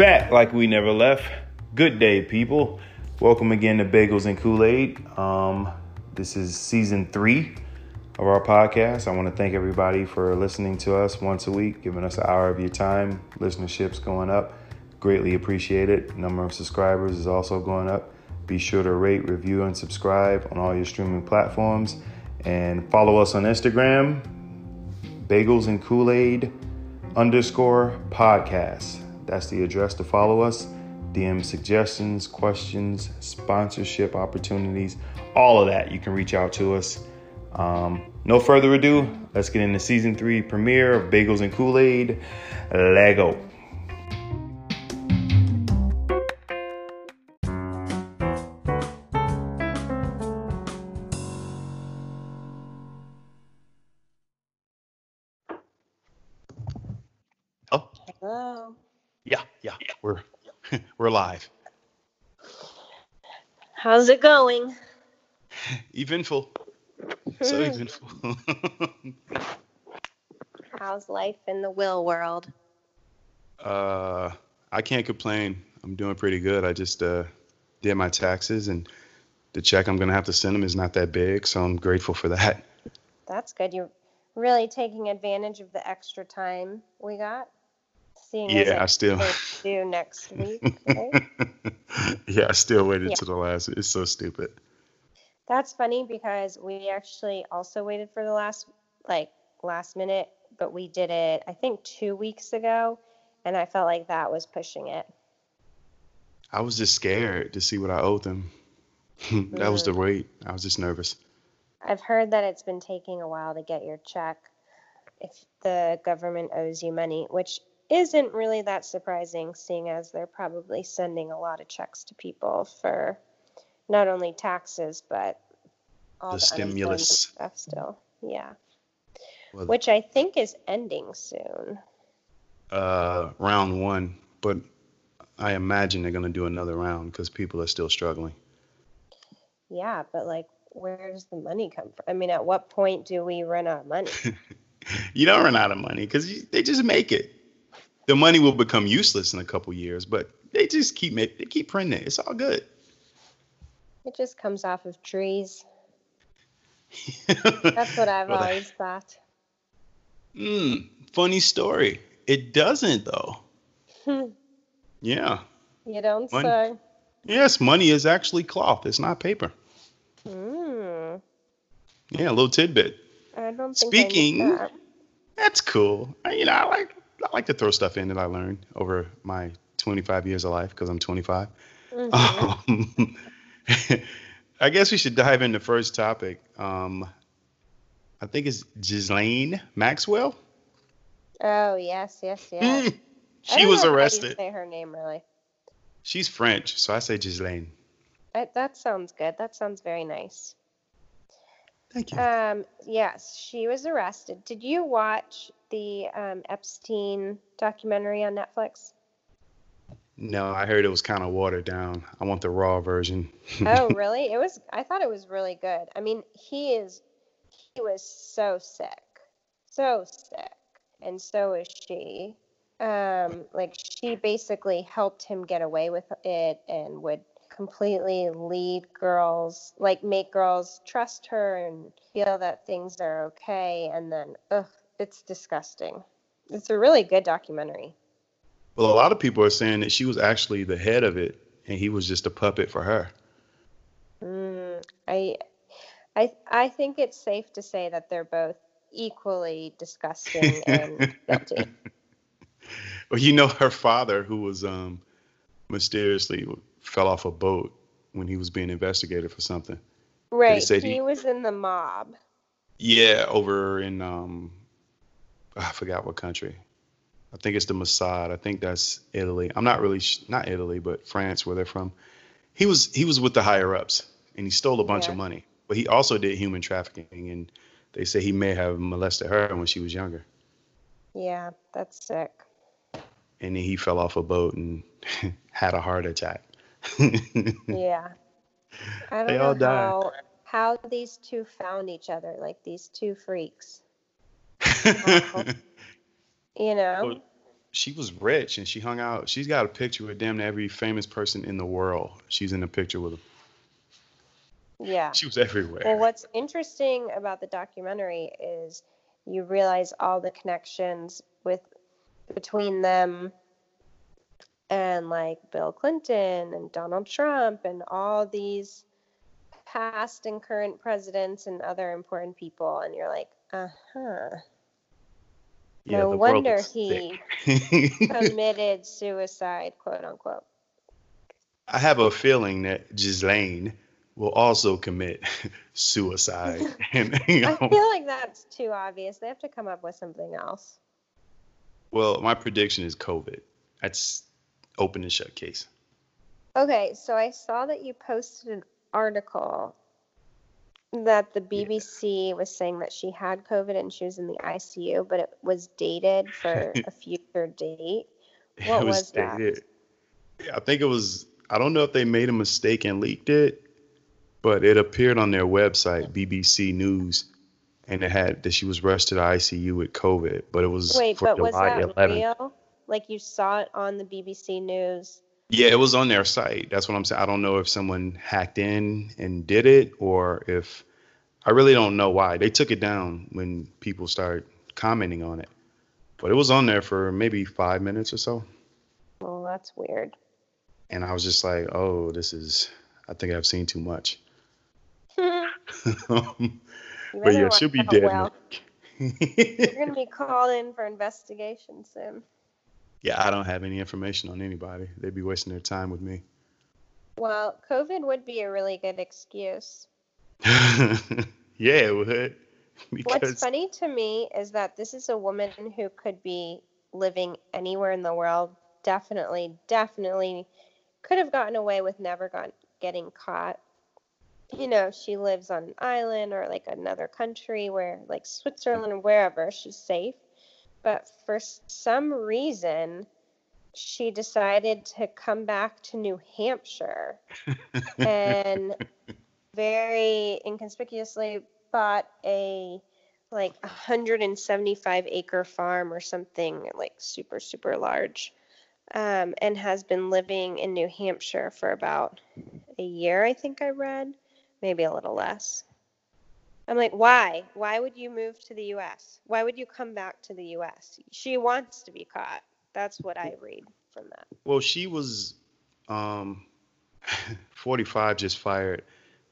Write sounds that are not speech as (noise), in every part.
back like we never left. Good day, people. Welcome again to Bagels and Kool Aid. Um, this is season three of our podcast. I want to thank everybody for listening to us once a week, giving us an hour of your time. Listenership's going up. Greatly appreciate it. Number of subscribers is also going up. Be sure to rate, review, and subscribe on all your streaming platforms. And follow us on Instagram, Bagels and Kool Aid underscore podcast. That's the address to follow us. DM suggestions, questions, sponsorship opportunities, all of that. You can reach out to us. Um, no further ado, let's get into season three premiere of Bagels and Kool Aid. Lego. We're live. How's it going? (laughs) Eventful. So eventful. (laughs) How's life in the will world? uh, I can't complain. I'm doing pretty good. I just uh, did my taxes, and the check I'm gonna have to send them is not that big, so I'm grateful for that. That's good. You're really taking advantage of the extra time we got. Seeing Yeah, I still. (laughs) do next week. right? (laughs) yeah, I still waited Yeah. to the last. It's so stupid. That's funny because we actually also waited for the last like last minute, but we did it I think 2 weeks ago and I felt like that was pushing it. I was just scared to see what I owed them. (laughs) that was the mm-hmm. wait. I was just nervous. I've heard that it's been taking a while to get your check if the government owes you money, which isn't really that surprising, seeing as they're probably sending a lot of checks to people for not only taxes but all The the, stimulus. stuff still. Yeah, Well, which I think is ending soon. uh, round one, but I imagine they're gonna do another round because people are still struggling. Yeah, but like, where does the money come from? I mean, at what point do we run out of money? (laughs) You don't run out of money because they just make it. The money will become useless in a couple years, but they just keep make, they keep printing it. It's all good. it just comes off of trees. (laughs) That's what I've Well, always thought. Mm, funny story. It doesn't though. Yeah. You don't Money. say. Yes, money is actually cloth. It's not paper. Mm, Yeah, a little tidbit. I don't think Speaking- I that. That's cool. I- You know, I like I like to throw stuff in that I learned over my 25 years of life because I'm 25. Mhm. Um, (laughs) I guess we should dive into first topic. Um, I think it's Ghislaine Maxwell. Oh yes, yes, yes. Mm, I she don't was know how you arrested. say her name really. She's French, so I say Ghislaine. I, that sounds good. That sounds very nice. Thank you. Um, yes, she was arrested. Did you watch the um, Epstein documentary on Netflix? no, I heard it was kind of watered down. I want the raw version. oh, (laughs) really? It was. I thought it was really good. I mean, he is. He was so sick, so sick, and so is she. Um, like she basically helped him get away with it, and would completely lead girls, like make girls trust her and feel that things are okay, and then, ugh, it's disgusting. It's a really good documentary. Well, a lot of people are saying that she was actually the head of it, and he was just a puppet for her. Mm, I, I, I think it's safe to say that they're both equally disgusting (laughs) and guilty. Well, you know, her father, who was um, mysteriously fell off a boat when he was being investigated for something. Right. said He he- was in the mob. Yeah, over in um, I forgot what country. I think it's the Mossad. I think that's Italy. I'm not really sh- not Italy, but France, where they're from. He was he was with the higher ups, and he stole a bunch Yeah. of money. But he also did human trafficking, and they say he may have molested her when she was younger. Yeah, that's sick. And then he fell off a boat and (laughs) had a heart attack. Yeah. (laughs) I don't They know all died. how how these two found each other, like these two freaks. (laughs) You know? she was rich and she hung out. She's got a picture with damn near every famous person in the world. She's in a picture with them. Yeah. (laughs) She was everywhere. Well, what's interesting about the documentary is you realize all the connections with between them and like Bill Clinton and Donald Trump and all these past and current presidents and other important people and you're like, "Uh-huh." yeah, no wonder he (laughs) committed suicide, quote unquote. I have a feeling that Ghislaine will also commit (laughs) suicide. (laughs) and you I feel like that's too obvious. They have to come up with something else. well, my prediction is COVID. That's open and shut case. Okay, so I saw that you posted an article that the Yeah. BBC was saying that she had COVID and she was in the ICU, but it was dated for (laughs) a future date. What was that? dated- I think it was. I don't know if they made a mistake and leaked it, but it appeared on their website, BBC News, and it had that she was rushed to the ICU with COVID. But it was Wait, for but was July that 11th. real? Like you saw it on the BBC News? Yeah, it was on their site. That's what I'm saying. I don't know if someone hacked in and did it or if I really don't know why. They took it down when people started commenting on it. But it was on there for maybe five minutes or so. Well, that's weird. And I was just like, oh, this is, I think I've seen too much. (laughs) (laughs) But yeah, she'll be dead. a- (laughs) You're gonna be called in for investigation soon. Yeah, I don't have any information on anybody. They'd be wasting their time with me. Well, COVID would be a really good excuse. (laughs) yeah, it would. (laughs) What's funny to me is that this is a woman who could be living anywhere in the world. Definitely, definitely could have gotten away with never got, getting caught. You know, she lives on an island or like another country where, like Switzerland or wherever, she's safe. But for some reason, she decided to come back to New Hampshire (laughs) and very inconspicuously bought a like 175 acre farm or something like super super large um, and has been living in new hampshire for about a year i think i read maybe a little less i'm like why why would you move to the us why would you come back to the us she wants to be caught that's what i read from that Well, she was um (laughs) 45 just fired.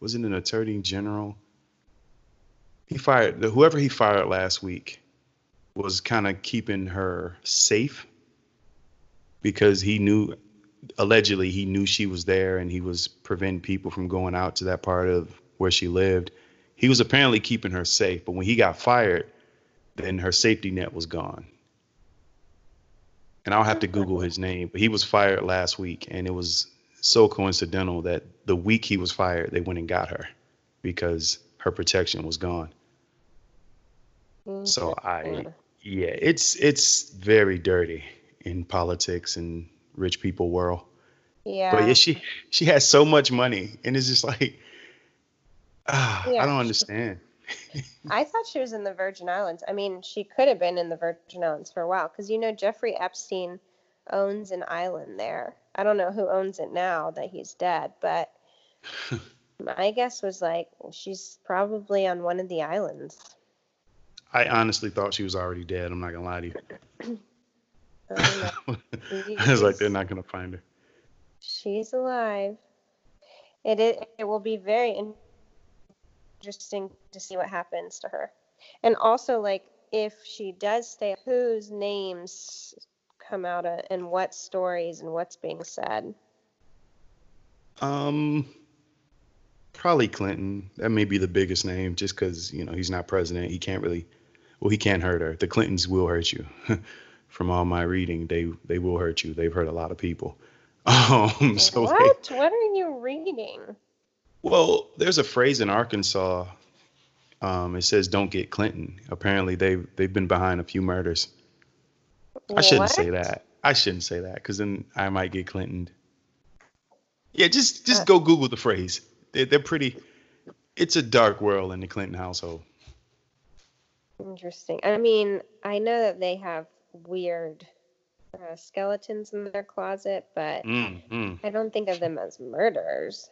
Wasn't an attorney general? He fired whoever he fired last week was kind of keeping her safe because he knew allegedly he knew she was there and he was preventing people from going out to that part of where she lived. He was apparently keeping her safe, but when he got fired, then her safety net was gone and I'll have to Google his name, but he was fired last week, and it was so coincidental that the week he was fired, they went and got her because her protection was gone. So I, yeah, it's it's very dirty in politics and rich people world. yeah But yeah, she she has so much money, and it's just like, ah, Yeah. I don't understand. (laughs) I thought she was in the Virgin Islands. I mean, she could have been in the Virgin Islands for a while because you know Jeffrey Epstein owns an island there. I don't know who owns it now that he's dead, but (laughs) my guess was like she's probably on one of the islands. I honestly thought she was already dead. I'm not gonna lie to you. I don't. (laughs) I was like, they're not gonna find her. She's alive. It it it will be very in- interesting to see what happens to her. And also like if she does stay whose names come out of, and what stories and what's being said. Um, probably Clinton. That may be the biggest name, just because you know he's not president. He can't really. Well, he can't hurt her. The Clintons will hurt you. (laughs) From all my reading, they they will hurt you. They've hurt a lot of people. (laughs) Um, so they- what? What are you reading? Well, there's a phrase in Arkansas. Um, it says "Don't get Clinton." Apparently, they they've been behind a few murders. I shouldn't say that. I shouldn't say that because then I might get Clinton. Yeah, just just Uh. go Google the phrase. They're, they're pretty. It's a dark world in the Clinton household. Interesting. I mean, I know that they have weird uh, skeletons in their closet, but Mm, mm. I don't think of them as murderers.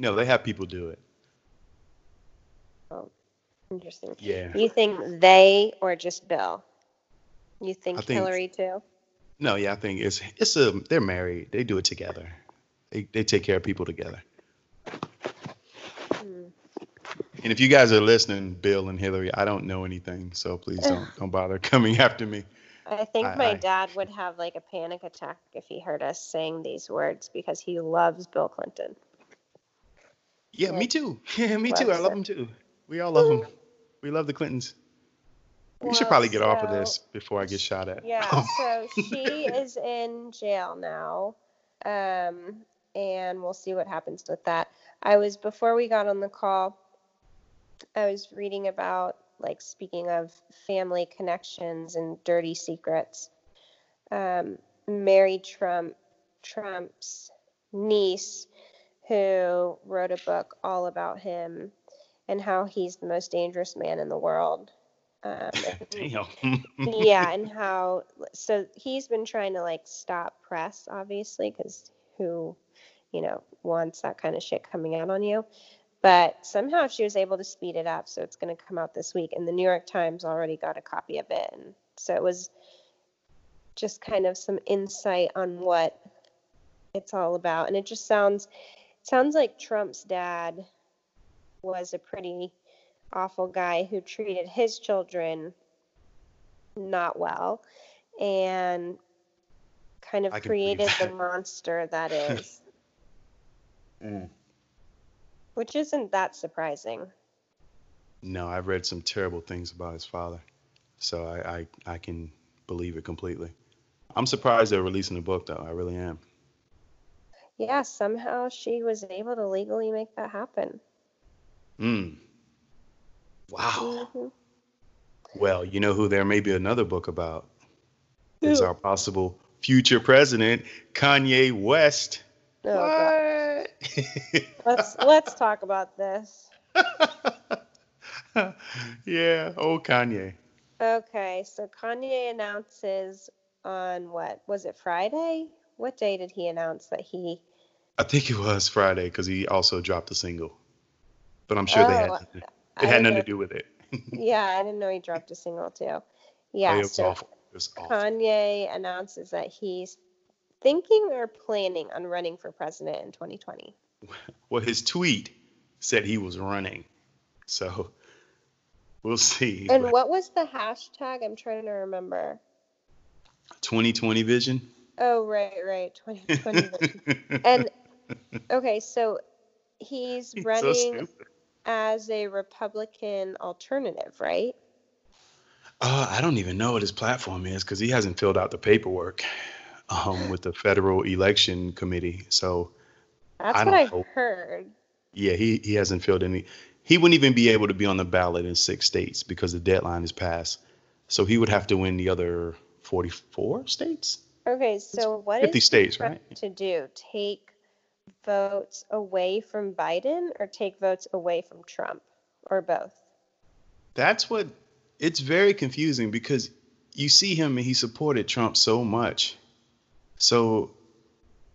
No, they have people do it. Interesting. Yeah. You think they or just Bill? You think, think- Hillary too? No, yeah, I think it's it's a they're married. They do it together. They they take care of people together. Hmm. And if you guys are listening, Bill and Hillary, I don't know anything, so please don't (laughs) don't bother coming after me. I think I- my I- dad would have like a panic attack if he heard us saying these words because he loves Bill Clinton. Yeah, me too. (laughs) Yeah, me too. I love them too. We all love them. We love the Clintons. We should probably get off of this before I get shot at. Yeah, (laughs) so she is in jail now. Um, and we'll see what happens with that. I was before we got on the call, I was reading about like speaking of family connections and dirty secrets. Um, Mary Trump, Trump's niece, who wrote a book all about him and how he's the most dangerous man in the world. Um, (laughs) Damn. yeah and how so he's been trying to like stop press obviously because who you know wants that kind of shit coming out on you but somehow she was able to speed it up so it's going to come out this week and the new york times already got a copy of it and so it was just kind of some insight on what it's all about and it just sounds sounds like trump's dad was a pretty awful guy who treated his children not well and kind of created the (laughs) monster that (laughs) is, Mm. which isn't that surprising. No, I've read some terrible things about his father, so I, I I can believe it completely. I'm surprised they're releasing the book though. I really am. Yeah, somehow she was able to legally make that happen. Mm. Wow. Mhm. Well, you know who there may be another book about is our possible future president, Kanye West. Oh, what? (laughs) Let's let's talk about this. (laughs) yeah, oh Kanye. Okay, so Kanye announces on what was it Friday? What day did he announce that he? I think it was Friday because he also dropped a single, but I'm sure they had Oh, it I had nothing know- to do with it. (laughs) Yeah, I didn't know he dropped a single too. Oh, Yeah, it was so awful. It was awful. Kanye announces that he's thinking or planning on running for president in 2020. (laughs) Well, his tweet said he was running, so we'll see. And But what was the hashtag? I'm trying to remember. 2020 vision. Oh, right, right, 2020. (laughs) and okay, so he's He's running stupid. as a Republican alternative, right? Uh, I don't even know what his platform is because he hasn't filled out the paperwork um, with the federal election committee. So That's I what I've hope- heard. yeah, he, he hasn't filled any. He wouldn't even be able to be on the ballot in six states because the deadline is passed. So he would have to win the other 44 states, Okay, so what 50 is states, Trump right? to do? Take votes away from Biden or take votes away from Trump or both? That's what it's very confusing because you see him and he supported Trump so much. So,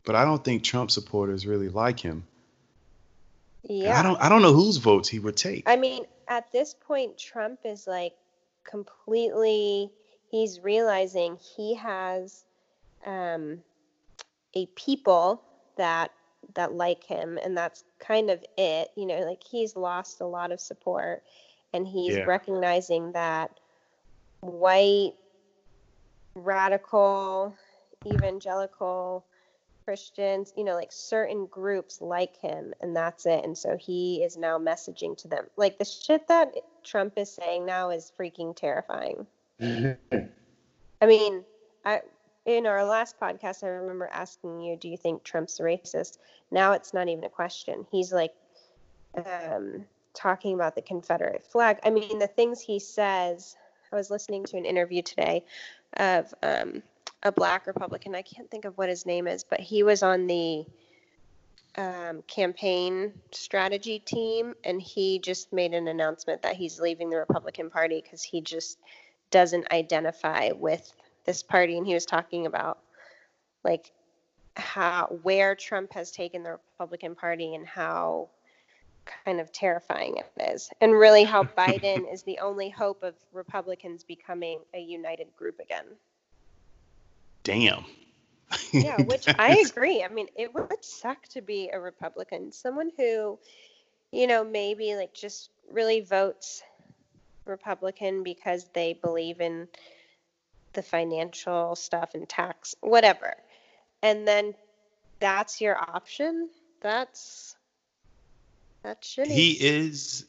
but I don't think Trump supporters really like him. And Yeah. I don't I don't know whose votes he would take. I mean, at this point, Trump is like completely, he's realizing he has um, a people that that like him and that's kind of it you know like he's lost a lot of support and he's Yeah. recognizing that white radical evangelical christians you know like certain groups like him and that's it and so he is now messaging to them. Like the shit that trump is saying now is freaking terrifying. I mean, I in our last podcast, I remember asking you, "Do you think Trump's racist?" Now it's not even a question. He's like um, talking about the Confederate flag. I mean, the things he says. I was listening to an interview today of um, a black Republican. I can't think of what his name is, but he was on the um, campaign strategy team, and he just made an announcement that he's leaving the Republican Party because he just doesn't identify with this party, and he was talking about like how where Trump has taken the Republican Party and how kind of terrifying it is, and really how (laughs) Biden is the only hope of Republicans becoming a united group again. Damn. Yeah, which (laughs) I agree. I mean, it would suck to be a Republican, someone who, you know, maybe like just really votes Republican because they believe in the financial stuff and tax, whatever. And then that's your option. That's that's shitty. He is,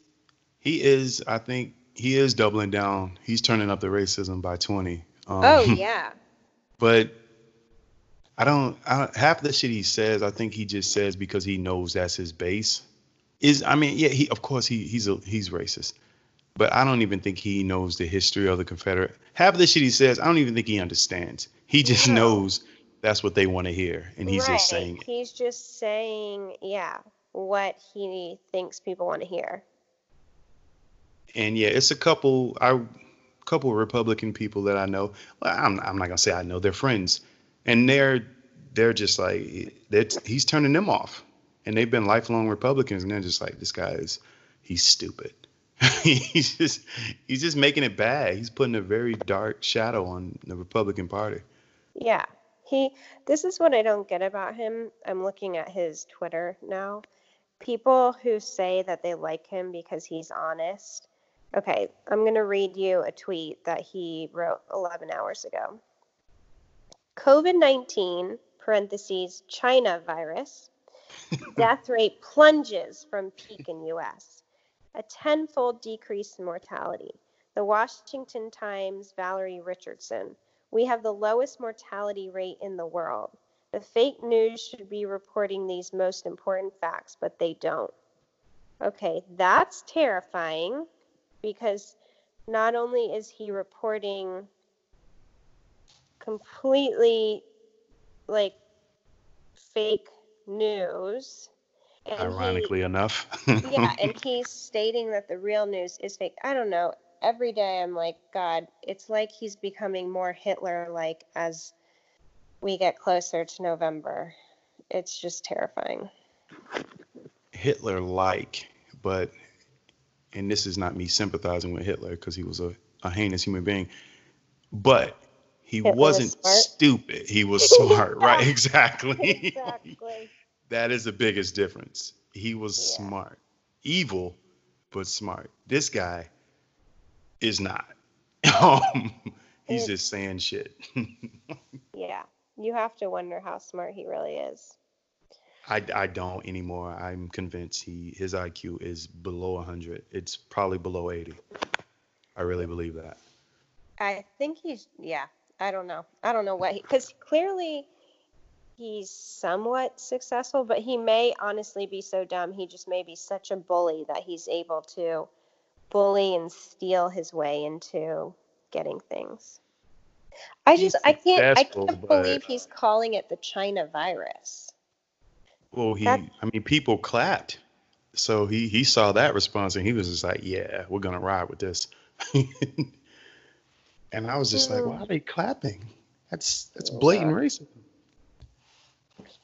he is. I think he is doubling down. He's turning up the racism by twenty. Um, oh (laughs) yeah. But I don't, I don't. Half the shit he says, I think he just says because he knows that's his base. Is I mean, yeah, he of course he he's a he's racist, but I don't even think he knows the history of the Confederate. Half of the shit he says, I don't even think he understands. He just No. knows that's what they want to hear, and he's right. just saying it. He's just saying, yeah, what he thinks people want to hear. and yeah, it's a couple I couple Republican people that I know. Well, I'm I'm not gonna say I know. They're friends, and they're they're just like that's he's turning them off, and they've been lifelong Republicans, and they're just like this guy is he's stupid. (laughs) he's just he's just making it bad. He's putting a very dark shadow on the Republican Party. Yeah. He this is what I don't get about him. I'm looking at his Twitter now. People who say that they like him because he's honest. Okay, I'm going to read you a tweet that he wrote 11 hours ago. COVID-19 parentheses China virus (laughs) death rate plunges from peak in US. A tenfold decrease in mortality. The Washington Times Valerie Richardson we have the lowest mortality rate in the world. The fake news should be reporting these most important facts, but they don't. Okay, that's terrifying because not only is he reporting completely like fake news, and he- Ironically enough. yeah, (laughs) and he's stating that the real news is fake. I don't know. Every day I'm like, God, it's like he's becoming more Hitler like as we get closer to November. It's just terrifying. Hitler like, but and this is not me sympathizing with Hitler because he was a, a heinous human being, but he Hitler was wasn't smart. stupid. He was (laughs) smart, right? (laughs) Exactly. Exactly. That is the biggest difference. He was Yeah. smart, evil, but smart. This guy is not. (laughs) Um, he's just saying shit. (laughs) yeah. You have to wonder how smart he really is. I, I don't anymore. I'm convinced he his IQ is below 100. It's probably below 80. I really believe that. I think he's yeah. I don't know. I don't know what because clearly he's somewhat successful, but he may honestly be so dumb. He just may be such a bully that he's able to bully and steal his way into getting things. I just I can't I can't believe he's calling it the China virus. Well, he, That- I mean, people clapped. So he he saw that response and he was just like, "Yeah, we're gonna ride with this." (laughs) and I was just like, Mm. "Why are they clapping? That's that's blatant racism."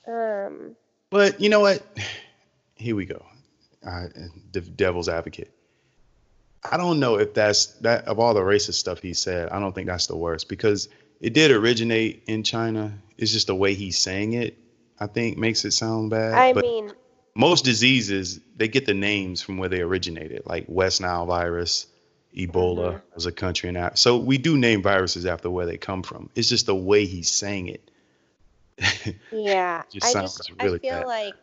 Um But you know what? (sighs) Here we go. Uh, the devil's advocate. I don't know if that's that of all the racist stuff he said. I don't think that's the worst because it did originate in China. It's just the way he's saying it. I think makes it sound bad. I but mean most diseases they get the names from where they originated, like West Nile virus, Ebola Mhm. was a country in that. So we do name viruses after where they come from. It's just the way he's saying it. (laughs) Yeah, Just I sounds just really I feel bad. like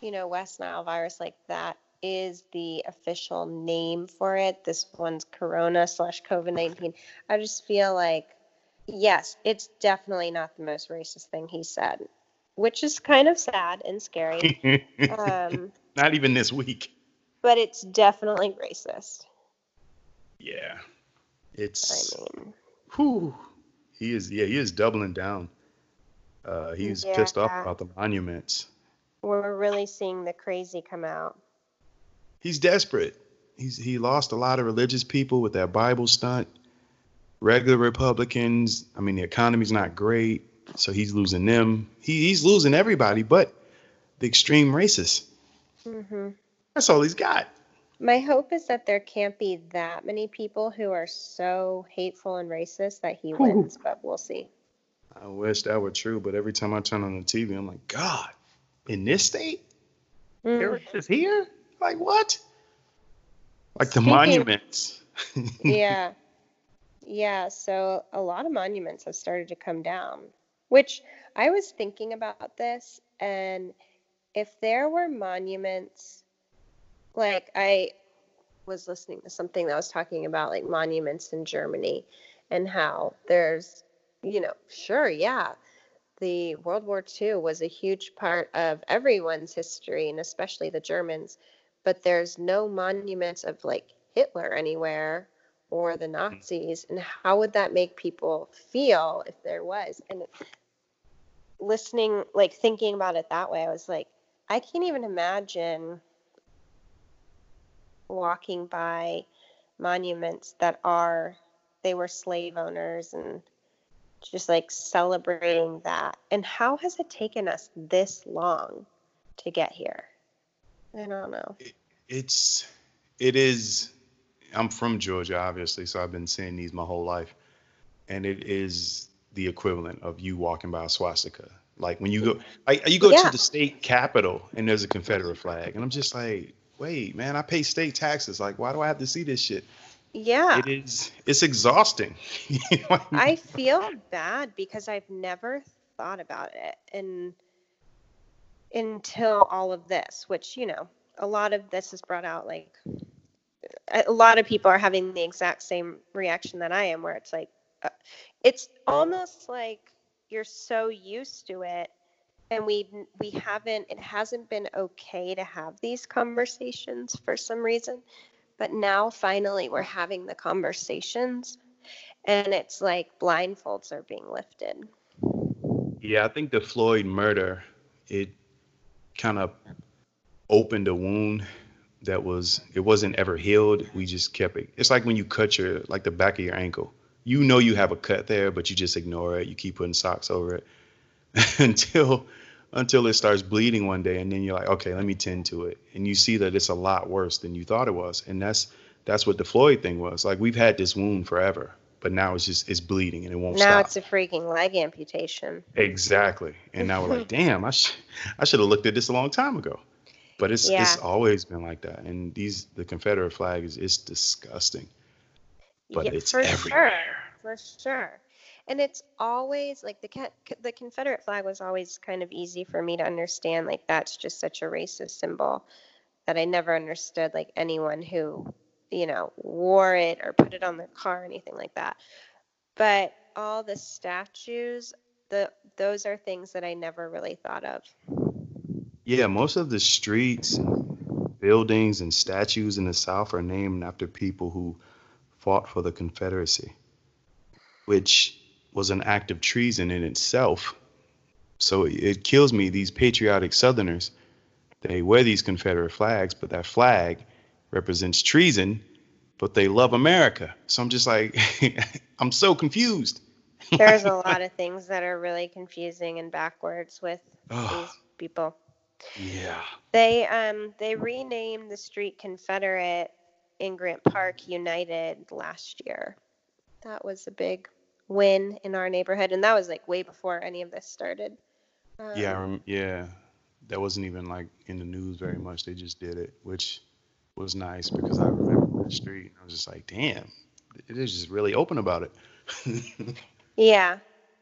you know West Nile virus like that is the official name for it. This one's Corona slash COVID nineteen. I just feel like yes, it's definitely not the most racist thing he said, which is kind of sad and scary. (laughs) um, Not even this week. but it's definitely racist. Yeah. It's. I mean, whew, he is yeah, he is doubling down. Uh he's pissed off about the monuments. we're really seeing the crazy come out. He's desperate. He's he lost a lot of religious people with that Bible stunt. regular Republicans. I mean, the economy's not great, so he's losing them. He, he's losing everybody, but the extreme racists. hmm That's all he's got. My hope is that there can't be that many people who are so hateful and racist that he wins, but we'll see. I wish that were true, but every time I turn on the TV, I'm like, God, in this state, Mm. Eric is here? Like what? Like the Speaking- monuments. (laughs) yeah. Yeah. So a lot of monuments have started to come down, which I was thinking about this. And if there were monuments, like I was listening to something that was talking about like monuments in Germany and how there's, you know, sure, yeah, the World War II was a huge part of everyone's history and especially the Germans, but there's no monuments of like Hitler anywhere or the mm. Nazis. And how would that make people feel if there was? And listening, like thinking about it that way, I was like, I can't even imagine walking by monuments that are, they were slave owners and just like celebrating that. And how has it taken us this long to get here? I don't know. it's it is i'm from georgia obviously so i've been seeing these my whole life and it is the equivalent of you walking by a swastika like when you go like you go Yeah. to the state capitol and there's a confederate flag and i'm just like wait man i pay state taxes like why do i have to see this shit Yeah. it is it's exhausting (laughs) You know I mean? I feel bad because I've never thought about it and until all of this, which, you know, a lot of this has brought out like a a lot of people are having the exact same reaction that I am where it's like uh, it's almost like you're so used to it and we we haven't it hasn't been okay to have these conversations for some reason but now finally we're having the conversations and it's like blindfolds are being lifted. Yeah, I think the Floyd murder it kind of opened a wound that was it wasn't ever healed. We just kept it. It's like when you cut your like the back of your ankle. You know you have a cut there, but you just ignore it. You keep putting socks over it (laughs) until until it starts bleeding one day and then you're like, "Okay, let me tend to it." And you see that it's a lot worse than you thought it was. And that's that's what the Floyd thing was. Like we've had this wound forever, but now it's just it's bleeding and it won't now stop. it's a freaking leg amputation. Exactly. And now we're like, (laughs) damn, I, sh- I should have looked at this a long time ago. But it's it's always been like that. And these the Confederate flag is it's disgusting. But it's for everywhere. Sure, for sure. And it's always like the the Confederate flag was always kind of easy for me to understand. Like that's just such a racist symbol that I never understood. Like anyone who you know wore it or put it on their car or anything like that. But all the statues, the those are things that I never really thought of. Yeah, most of the streets, buildings, and statues in the South are named after people who fought for the Confederacy, which was an act of treason in itself. So it- it kills me. These patriotic Southerners, they wear these Confederate flags, but that flag represents treason, but they love America. So I'm just like, (laughs) I'm so confused. (laughs) There's a (laughs) lot of things that are really confusing and backwards with Oh, these people. yeah. They um they renamed the street Confederate in Grant Park United last year. That was a big win in our neighborhood, and that was like way before any of this started. Um, Yeah, rem- yeah. That wasn't even like in the news very much. They just did it, which was nice because I remember the street. I was just like, damn, it is just really open about it. (laughs) Yeah.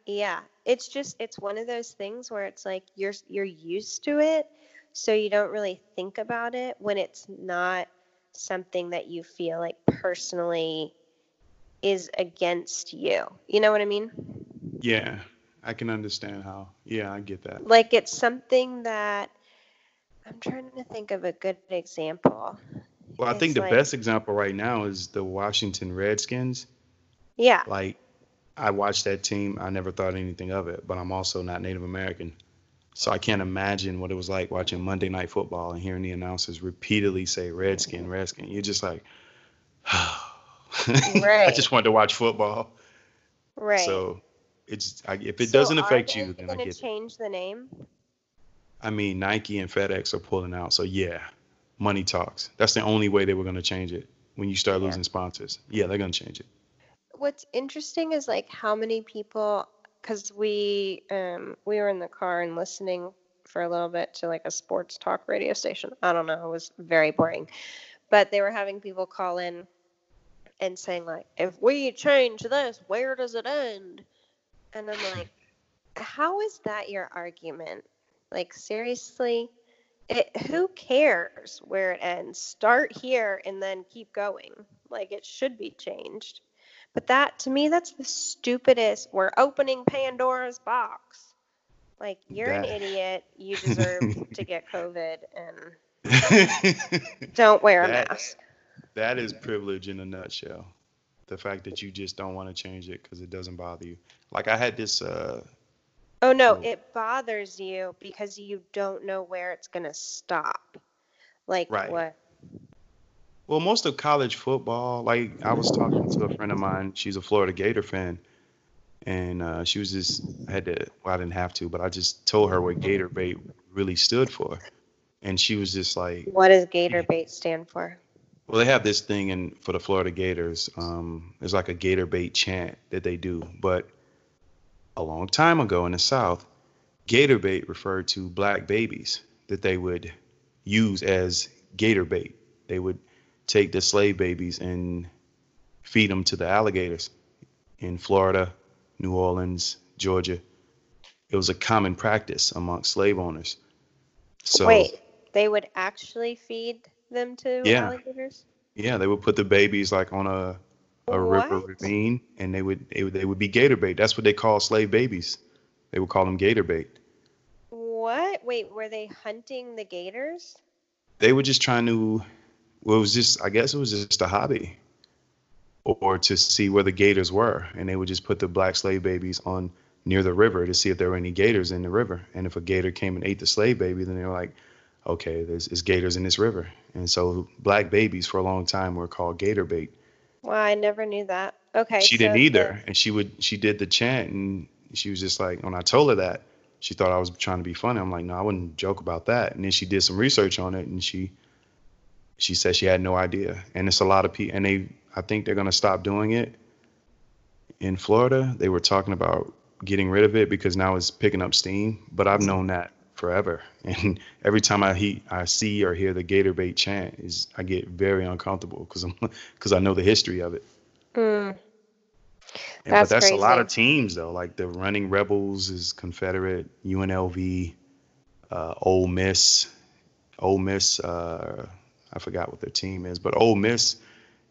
Yeah. It's just it's one of those things where it's like you're you're used to it, so you don't really think about it when it's not something that you feel like personally is against you. You know what I mean? yeah, I can understand how. Yeah, I get that. Like it's something that I'm trying to think of a good example. Well, I think the like- best example right now is the Washington Redskins. Yeah. Like, I watched that team. I never thought anything of it, but I'm also not Native American. So I can't imagine what it was like watching Monday Night Football and hearing the announcers repeatedly say Redskin, Redskin. You're just like, (sighs) oh, (laughs) I just wanted to watch football. Right. So it's I, if it So doesn't affect you, then I it. change the name. I mean, Nike and FedEx are pulling out. So yeah, money talks. That's the only way they were going to change it. When you start Yeah. losing sponsors, yeah, they're going to change it. What's interesting is like how many people, because we um we were in the car and listening for a little bit to like a sports talk radio station. I don't know, it was very boring, but they were having people call in and saying like, if we change this, where does it end? And I'm like, how is that your argument? Like seriously, it, who cares where it ends? Start here and then keep going. Like it should be changed. But that to me, that's the stupidest. We're opening Pandora's box. Like you're an idiot. You deserve (laughs) to get COVID and (laughs) don't wear a That- mask. That is privilege in a nutshell. The fact that you just don't want to change it because it doesn't bother you. Like I had this. Uh, Oh no, Well- it bothers you because you don't know where it's gonna stop. Like Right. what? well, most of college football. Like I was talking to a friend of mine. She's a Florida Gator fan, and uh, she was just had to. Well, I didn't have to, but I just told her what Gator bait really stood for, and she was just like, What does Gator bait stand for? Well, they have this thing in for the Florida Gators. Um, there's like a Gator bait chant that they do, but a long time ago in the South, Gator bait referred to black babies that they would use as Gator bait. They would take the slave babies and feed them to the alligators in Florida, New Orleans, Georgia. It was a common practice amongst slave owners. So Wait, they would actually feed them to Yeah. alligators? Yeah, they would put the babies like on a a river ravine, and they would, they would they would be gator bait. That's what they call slave babies. They would call them gator bait. What? Wait, were they hunting the gators? They were just trying to. Well, it was just I guess it was just a hobby, or to see where the gators were, and they would just put the black slave babies on near the river to see if there were any gators in the river. And if a gator came and ate the slave baby, then they were like, okay, there's, there's gators in this river. And so black babies for a long time were called gator bait. Wow, I never knew that. Okay. she so didn't the- either and she would she did the chant and she was just like when i told her that she thought i was trying to be funny i'm like no i wouldn't joke about that and then she did some research on it and she she said she had no idea and it's a lot of people and they i think they're going to stop doing it in florida they were talking about getting rid of it because now it's picking up steam but i've known that forever (laughs) and every time i he, i see or hear the gator bait chant is i get very uncomfortable because i'm (laughs) because i know the history of it Mm, yeah, That's but that's a lot of teams though. Like the Running Rebels is Confederate, UNLV, uh, Ole Miss, Ole Miss. Uh, I forgot what their team is, but Ole Miss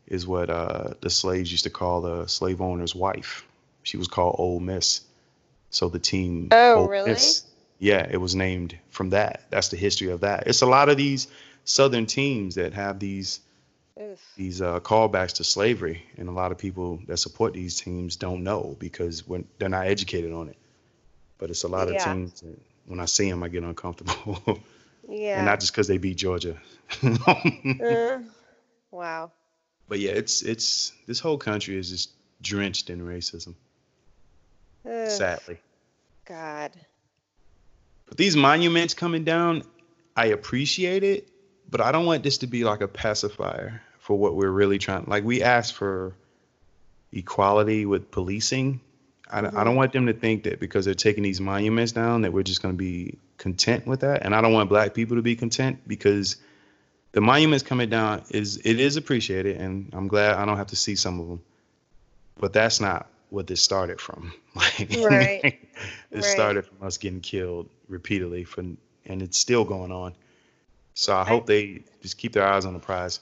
is what uh, the slaves used to call the slave owner's wife. She was called Ole Miss. So the team. Oh, Ole really? Miss, yeah, it was named from that. That's the history of that. It's a lot of these Southern teams that have these oof. these uh, callbacks to slavery, and a lot of people that support these teams don't know because when they're not educated on it. But it's a lot Yeah. of teams that when I see them, I get uncomfortable, Yeah. (laughs) and not just because they beat Georgia. Uh, (laughs) wow. but yeah, it's it's this whole country is just drenched in racism, Ugh, sadly. God. But these monuments coming down, I appreciate it, but I don't want this to be like a pacifier for what we're really trying. Like we asked for equality with policing. I, don't- I don't mm-hmm. want them to think that because they're taking these monuments down that we're just going to be content with that. And I don't want black people to be content because the monuments coming down is it is appreciated, and I'm glad I don't have to see some of them. But that's not what this started from. (laughs) Like, Right. (laughs) it Right. started from us getting killed repeatedly, for, and it's still going on. So I hope they just keep their eyes on the prize.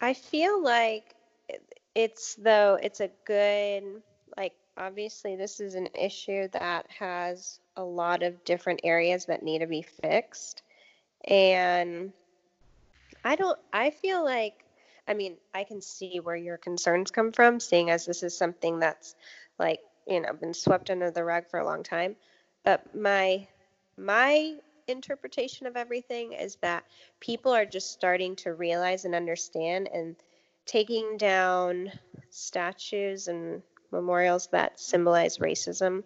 I feel like it's though it's a good like obviously this is an issue that has a lot of different areas that need to be fixed and I don't I feel like I mean I can see where your concerns come from seeing as this is something that's like you know been swept under the rug for a long time but my my interpretation of everything is that people are just starting to realize and understand and taking down statues and memorials that symbolize racism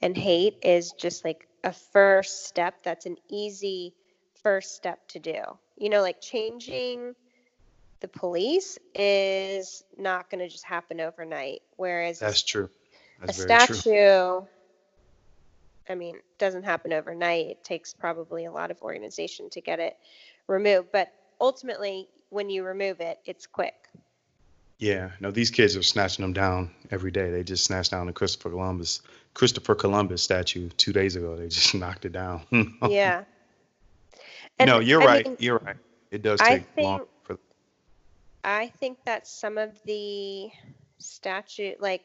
and hate is just like a first step. That's an easy first step to do. You know, like changing the police is not going to just happen overnight. Whereas That's true. That's a very true. statue, I mean, doesn't happen overnight. It takes probably a lot of organization to get it removed. But ultimately, when you remove it, it's quick. Yeah, no, these kids are snatching them down every day. They just snatched down the Christopher Columbus Christopher Columbus statue two days ago. They just (laughs) knocked it down. Yeah. no, you're I right. mean, you're right. It does take long think- for I think that some of the statute, like,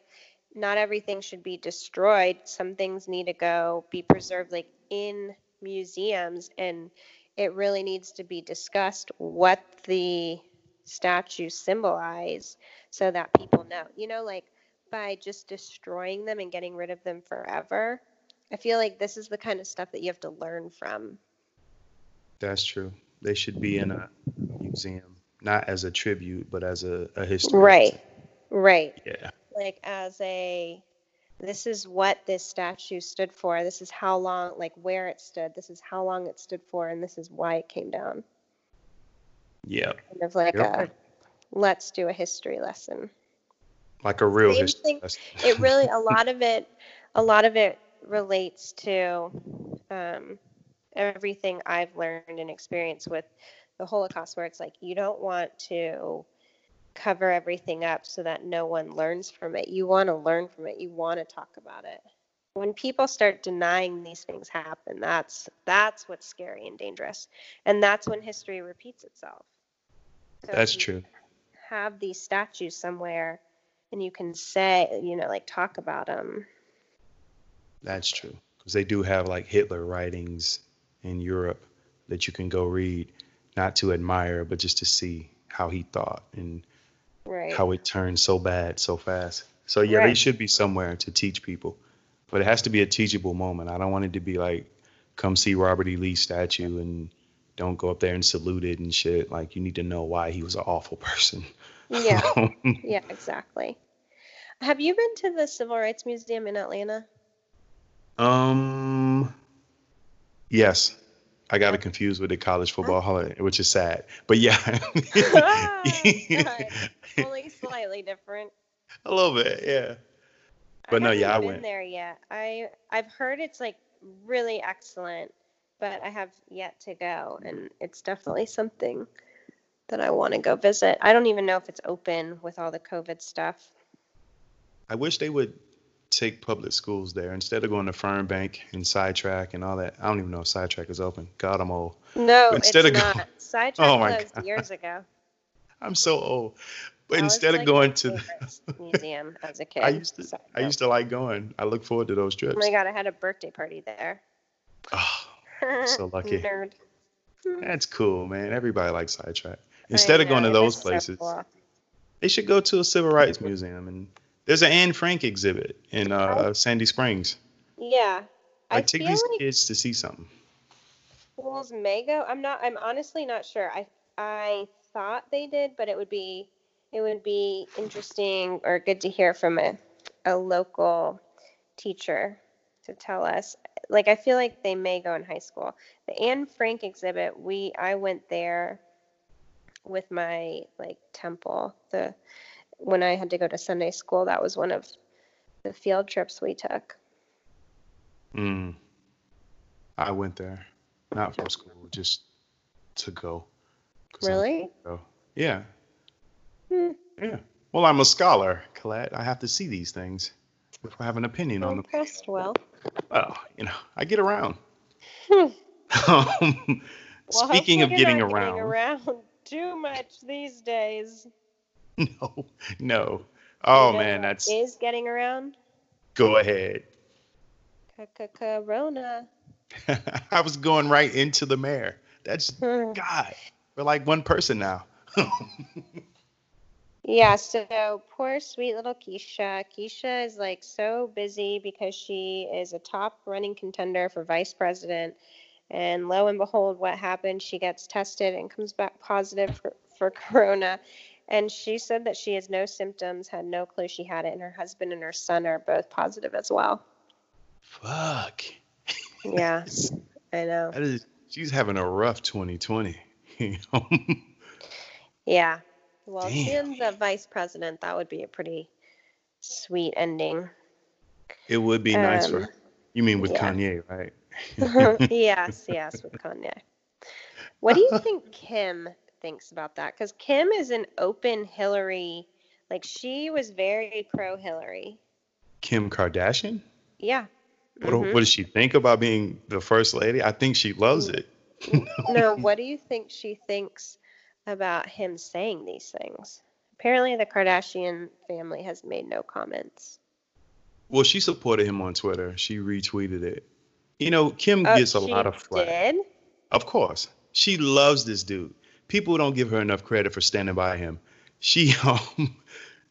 not everything should be destroyed. Some things need to go be preserved, like in museums, and it really needs to be discussed what the statues symbolize so that people know. You know, like by just destroying them and getting rid of them forever. I feel like this is the kind of stuff that you have to learn from. That's true. They should be in a museum, not as a tribute, but as a, a history. Right. Right. Yeah. like as a this is what this statue stood for this is how long like where it stood this is how long it stood for and this is why it came down Yeah. kind of like You're a let's do a history lesson Like a real Same history. thing- lesson. it really a lot of (laughs) it a lot of it relates to um, everything i've learned and experienced with the holocaust where it's like you don't want to cover everything up so that no one learns from it. You want to learn from it. You want to talk about it. When people start denying these things happen that's that's what's scary and dangerous. And that's when history repeats itself. So That's true. have these statues somewhere and you can say you know like talk about them That's true. Because they do have like Hitler writings in Europe that you can go read, not to admire, but just to see how he thought and right how it turned so bad so fast. So yeah, they should be somewhere to teach people, but it has to be a teachable moment. I don't want it to be like, come see Robert E. Lee statue and don't go up there and salute it and shit. Like you need to know why he was an awful person. yeah (laughs) yeah exactly have you been to the civil rights museum in atlanta um, yes, I got it confused with the college football holiday, which is sad. But yeah, Ah, (laughs) (laughs) only slightly different a little bit, yeah. But no, haven't yeah, I went. there yet i i've heard it's like really excellent but i have yet to go and it's definitely something that i want to go visit i don't even know if it's open with all the covid stuff I wish they would take public schools there instead of going to Fernbank and SciTrek and all that. I don't even know if SciTrek is open. God, I'm old. no Instead it's of not (laughs) SciTrek Oh my closed years ago (laughs) I'm so old. But That instead like, of my going to, the (laughs) museum as a kid I used to, I used to like going. I look forward to those trips. oh my god i had a birthday party there Oh, so lucky. nerd That's cool, man. Everybody likes SciTrek. Instead of going to those it's so places, cool. they should go to a civil rights museum. And there's an Anne Frank exhibit in uh, Sandy Springs. yeah i Like, take these like kids to see something. schools may go. I'm not. I'm honestly not sure. I I thought they did, but it would be it would be interesting or good to hear from a a local teacher to tell us. Like I feel like they may go in high school. The Anne Frank exhibit. We I went there with my like temple. The when I had to go to Sunday school, that was one of the field trips we took. Mm. I went there, not for school, just to go. Really? So, yeah. Hmm. Yeah. Well, I'm a scholar, Colette. I have to see these things before I have an opinion on them. Impressed, Will. Well, you know, I get around. Hmm. (laughs) um, Well, speaking hopefully of you're getting not around, around (laughs) too much these days. (laughs) no, no. Oh You know man, that's is getting around. go ahead. Corona. (laughs) I was going right into the mayor. That's (laughs) Hmm. God. We're like one person now. Yeah, so poor sweet little Keisha. Keisha is like so busy because she is a top running contender for vice president. And lo and behold, what happened? She gets tested and comes back positive for, for corona. And she said that she has no symptoms, had no clue she had it, and her husband and her son are both positive as well. Fuck. Yeah, I know. Is, she's having a rough 2020. you (laughs) know? Yeah. Well, Damn. A vice president. That would be a pretty sweet ending. it would be nice for Um, her. You mean with yeah. Kanye, right? (laughs) yes, (laughs) yes, with Kanye. What do you think Kim thinks about that? Because Kim is an open Hillary, like she was very pro Hillary. Kim Kardashian? Yeah. What, Mhm. what does she think about being the first lady? I think she loves it. (laughs) No, what do you think she thinks about him saying these things? Apparently, the Kardashian family has made no comments. Well, she supported him on Twitter. She retweeted it. You know, Kim Oh, gets a lot of flack. Did? Of course. She loves this dude. People don't give her enough credit for standing by him. She (laughs) um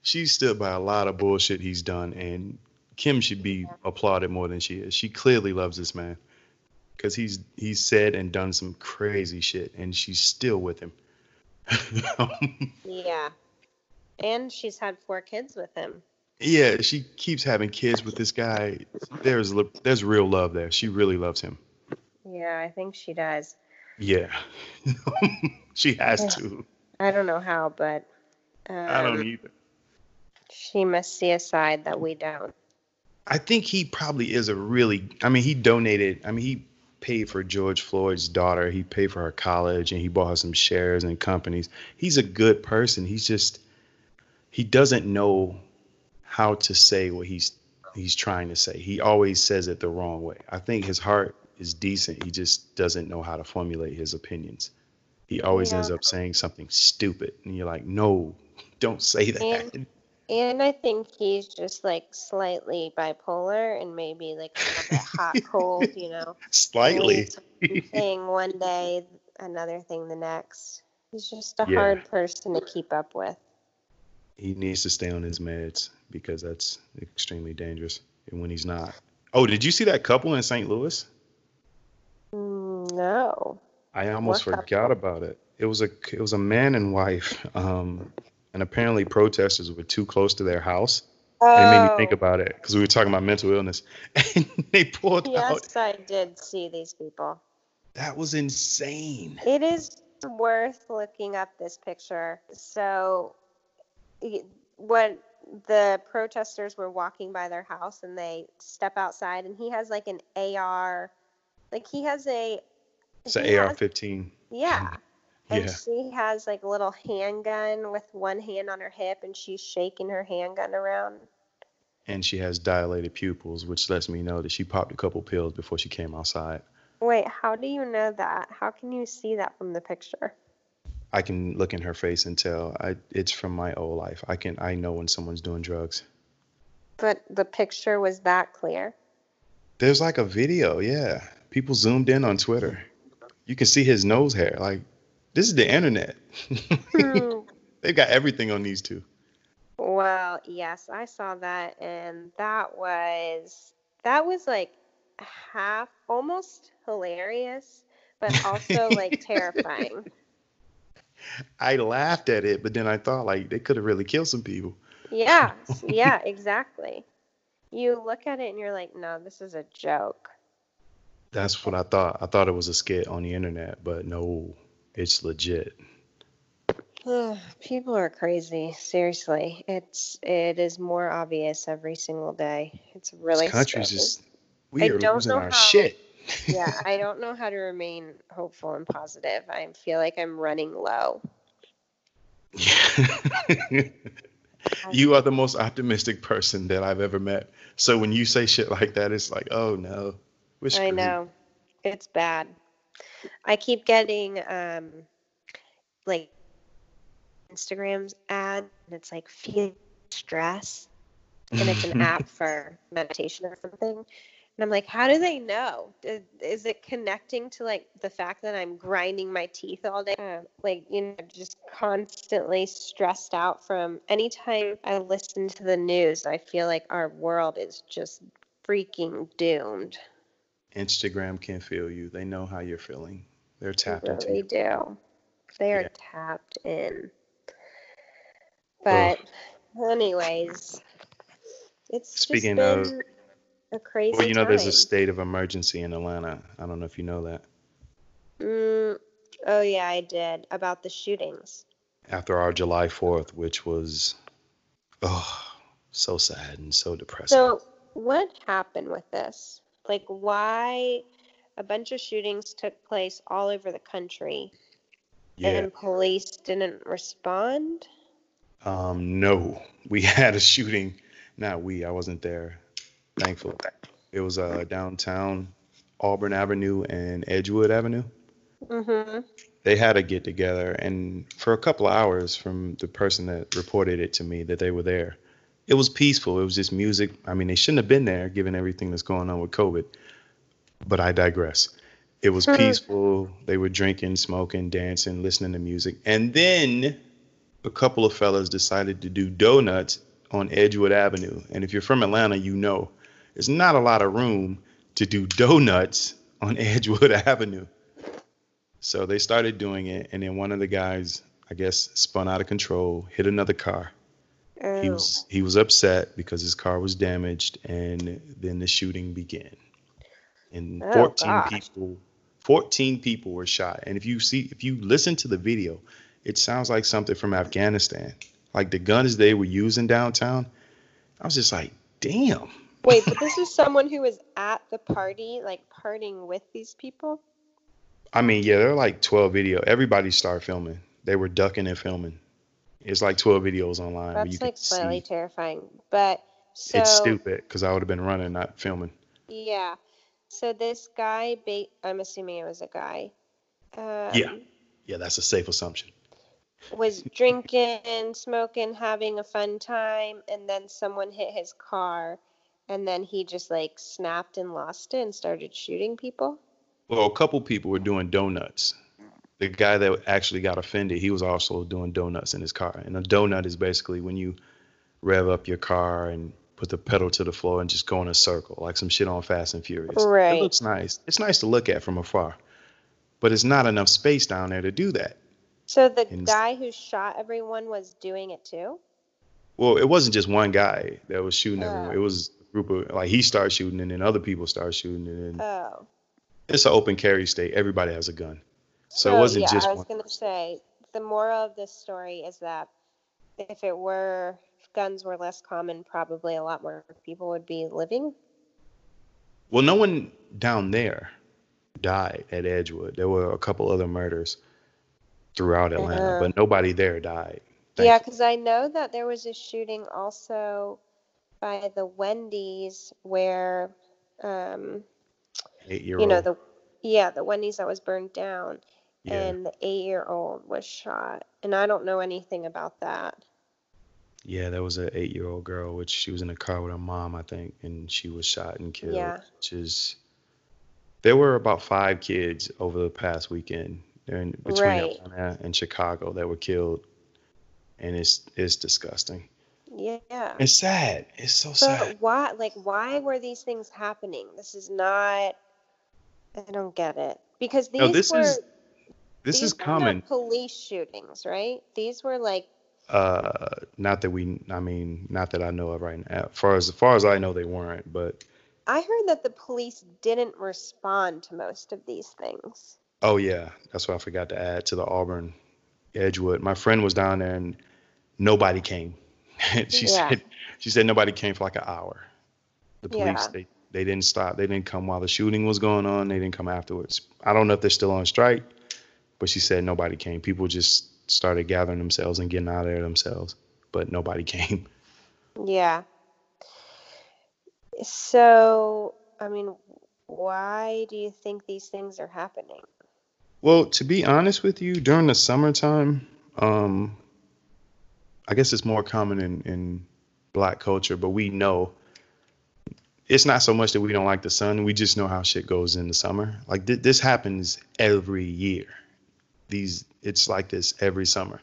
she stood by a lot of bullshit he's done and Kim should be applauded more than she is. She clearly loves this man. Cuz he's he's said and done some crazy shit and she's still with him. (laughs) Yeah. And she's had four kids with him. yeah, she keeps having kids with this guy. There's there's real love there. She really loves him. Yeah, I think she does. Yeah. (laughs) she has to. I don't know how, but um, I don't either. she must see a side that we don't. I think he probably is a really. I mean, he donated. I mean, he paid for George Floyd's daughter. He paid for her college, and he bought her some shares in companies. He's a good person. He's just he doesn't know how to say what he's he's trying to say. He always says it the wrong way. I think his heart is decent. He just doesn't know how to formulate his opinions. He always ends up saying something stupid, and you're like, no, don't say that. And- And I think he's just like slightly bipolar and maybe like a little bit hot (laughs) cold, you know. Slightly. Thing one day, another thing the next. He's just a Yeah. hard person to keep up with. he needs to stay on his meds because that's extremely dangerous. And when he's not, oh, did you see that couple in St. Louis? Mm, No. I almost forgot couple? about it. It was a it was a man and wife, um, and apparently protesters were too close to their house. And it made me think Oh, about it because we were talking about mental illness, (laughs) and they pulled out. Yes, I did see these people. That was insane. It is worth looking up this picture. So, what the protesters were walking by their house and they step outside, and he has like an AR, like he has a. It's an AR-15. Yeah. And Yeah. she has like a little handgun with one hand on her hip, and she's shaking her handgun around. and she has dilated pupils, which lets me know that she popped a couple pills before she came outside. Wait, how do you know that? How can you see that from the picture? I can look in her face and tell. I it's from my old life. I can I know when someone's doing drugs. But the picture was that clear. There's like a video, yeah. People zoomed in on Twitter. You can see his nose hair. Like this is the internet. (laughs) They've got everything on these two. Well, yes, I saw that, and that was that was like half, almost hilarious, but also like (laughs) terrifying. I laughed at it, but then I thought like they could have really killed some people. Yeah, (laughs) yeah, exactly. You look at it and you're like, no, this is a joke. That's what I thought. I thought it was a skit on the internet, but no, it's legit. People are crazy. Seriously, it's it is more obvious every single day. It's really this country's just we I are don't losing know our how- shit. yeah, (laughs) I don't know how to remain hopeful and positive. I feel like I'm running low. (laughs) you are the most optimistic person that I've ever met. So when you say shit like that, it's like, oh no, I know. It's bad. I keep getting um like Instagram's ad and it's like feel stress and it's an (laughs) app for meditation or something. And I'm like, how do they know? Is, is it connecting to like the fact that I'm grinding my teeth all day? Uh, like, you know, just constantly stressed out from anytime I listen to the news, I feel like our world is just freaking doomed. Instagram can feel you. They know how you're feeling. They're tapped They into really you. do. They are tapped in. But anyways, it's Speaking just of- a crazy Well, you know, there's a state of emergency in Atlanta. I don't know if you know that. Mm, oh yeah, I did about the shootings. After our July 4th, which was, oh, so sad and so depressing. So what happened with this? Like why a bunch of shootings took place all over the country yeah. and police didn't respond? Um, no, we (laughs) had a shooting. Not we. I wasn't there. Thankfully, it was uh downtown Auburn Avenue and Edgewood Avenue. Mm-hmm. They had a get together, and for a couple of hours, from the person that reported it to me that they were there, it was peaceful. It was just music. I mean, they shouldn't have been there given everything that's going on with COVID. But I digress. It was peaceful. They were drinking, smoking, dancing, listening to music, and then a couple of fellas decided to do donuts on Edgewood Avenue. And if you're from Atlanta, you know there's not a lot of room to do donuts on (laughs) Edgewood Avenue. So they started doing it, and then one of the guys, I guess, spun out of control, hit another car. Oh. He was he was upset because his car was damaged, and then the shooting began. And Oh, 14 gosh. people, 14 people were shot. And if you see, if you listen to the video, it sounds like something from Afghanistan. Like the guns they were using downtown. I was just like, damn. Wait, but this is (laughs) someone who was at the party, like partying with these people? I mean, yeah, there are like 12 video. Everybody started filming. They were ducking and filming. It's like 12 videos online. That's like slightly see. terrifying. But so It's stupid because I would have been running, not filming. yeah. So this guy, ba- I'm assuming it was a guy. Um, Yeah. Yeah, that's a safe assumption. Was drinking, smoking, having a fun time, and then someone hit his car, and then he just like snapped and lost it and started shooting people. Well, a couple people were doing donuts. The guy that actually got offended, he was also doing donuts in his car. And a donut is basically when you rev up your car and put the pedal to the floor and just go in a circle, like some shit on Fast and Furious. Right. It looks nice. It's nice to look at from afar, but it's not enough space down there to do that. So the And- guy who shot everyone was doing it too. Well, it wasn't just one guy that was shooting Oh. everyone. It was a group of like he started shooting and then other people started shooting and then Oh. it's an open carry state. Everybody has a gun. So, it wasn't yeah, just I was gonna say the moral of this story is that if it were if guns were less common, probably a lot more people would be living. Well, no one down there died at Edgewood. There were a couple other murders throughout Atlanta, Uh-huh. but nobody there died. Yeah, because I know that there was a shooting also by the Wendy's where, um, eight year you know the yeah the Wendy's that was burned down yeah. and the eight year old was shot, and I don't know anything about that. yeah, there was an eight year old girl, which she was in a car with her mom, I think, and she was shot and killed. Yeah. Which is, there were about five kids over the past weekend in between Right. Atlanta and Chicago that were killed, and it's it's disgusting. Yeah. It's sad. It's so sad. But why, like, why were these things happening? This is not. I don't get it because these No, this were is this these is were common. police shootings, right? These were like Uh, not that we, I mean, not that I know of right now. As far as, as far as I know, they weren't. But I heard that the police didn't respond to most of these things. oh yeah, that's what I forgot to add to the Auburn, Edgewood. My friend was down there and nobody came. (laughs) she Yeah. said, she said nobody came for like an hour. The police, Yeah. they, they didn't stop. They didn't come while the shooting was going on. They didn't come afterwards. I don't know if they're still on strike, but she said nobody came. People just started gathering themselves and getting out of there themselves, but nobody (laughs) came. Yeah. So, I mean, why do you think these things are happening? Well, to be honest with you, during the summertime, um, I guess it's more common in, in black culture, but we know it's not so much that we don't like the sun. We just know how shit goes in the summer. Like th- this happens every year. These, it's like this every summer.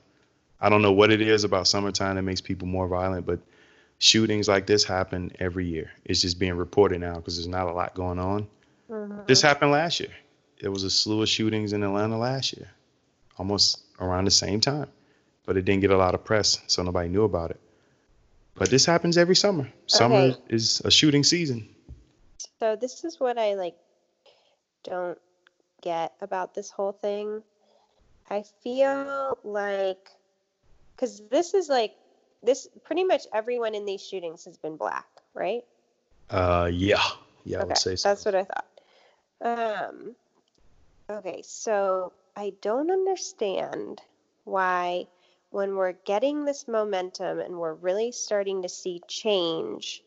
I don't know what it is about summertime that makes people more violent, but shootings like this happen every year. It's just being reported now because there's not a lot going on. Mhm. This happened last year. There was a slew of shootings in Atlanta last year, almost around the same time. but it didn't get a lot of press, so nobody knew about it. But this happens every summer. Summer Okay. is a shooting season. So this is what I like don't get about this whole thing. I feel like cuz this is like this pretty much everyone in these shootings has been black, right? Uh, yeah, yeah, I would say so. That's what I thought. Um okay, so I don't understand why when we're getting this momentum and we're really starting to see change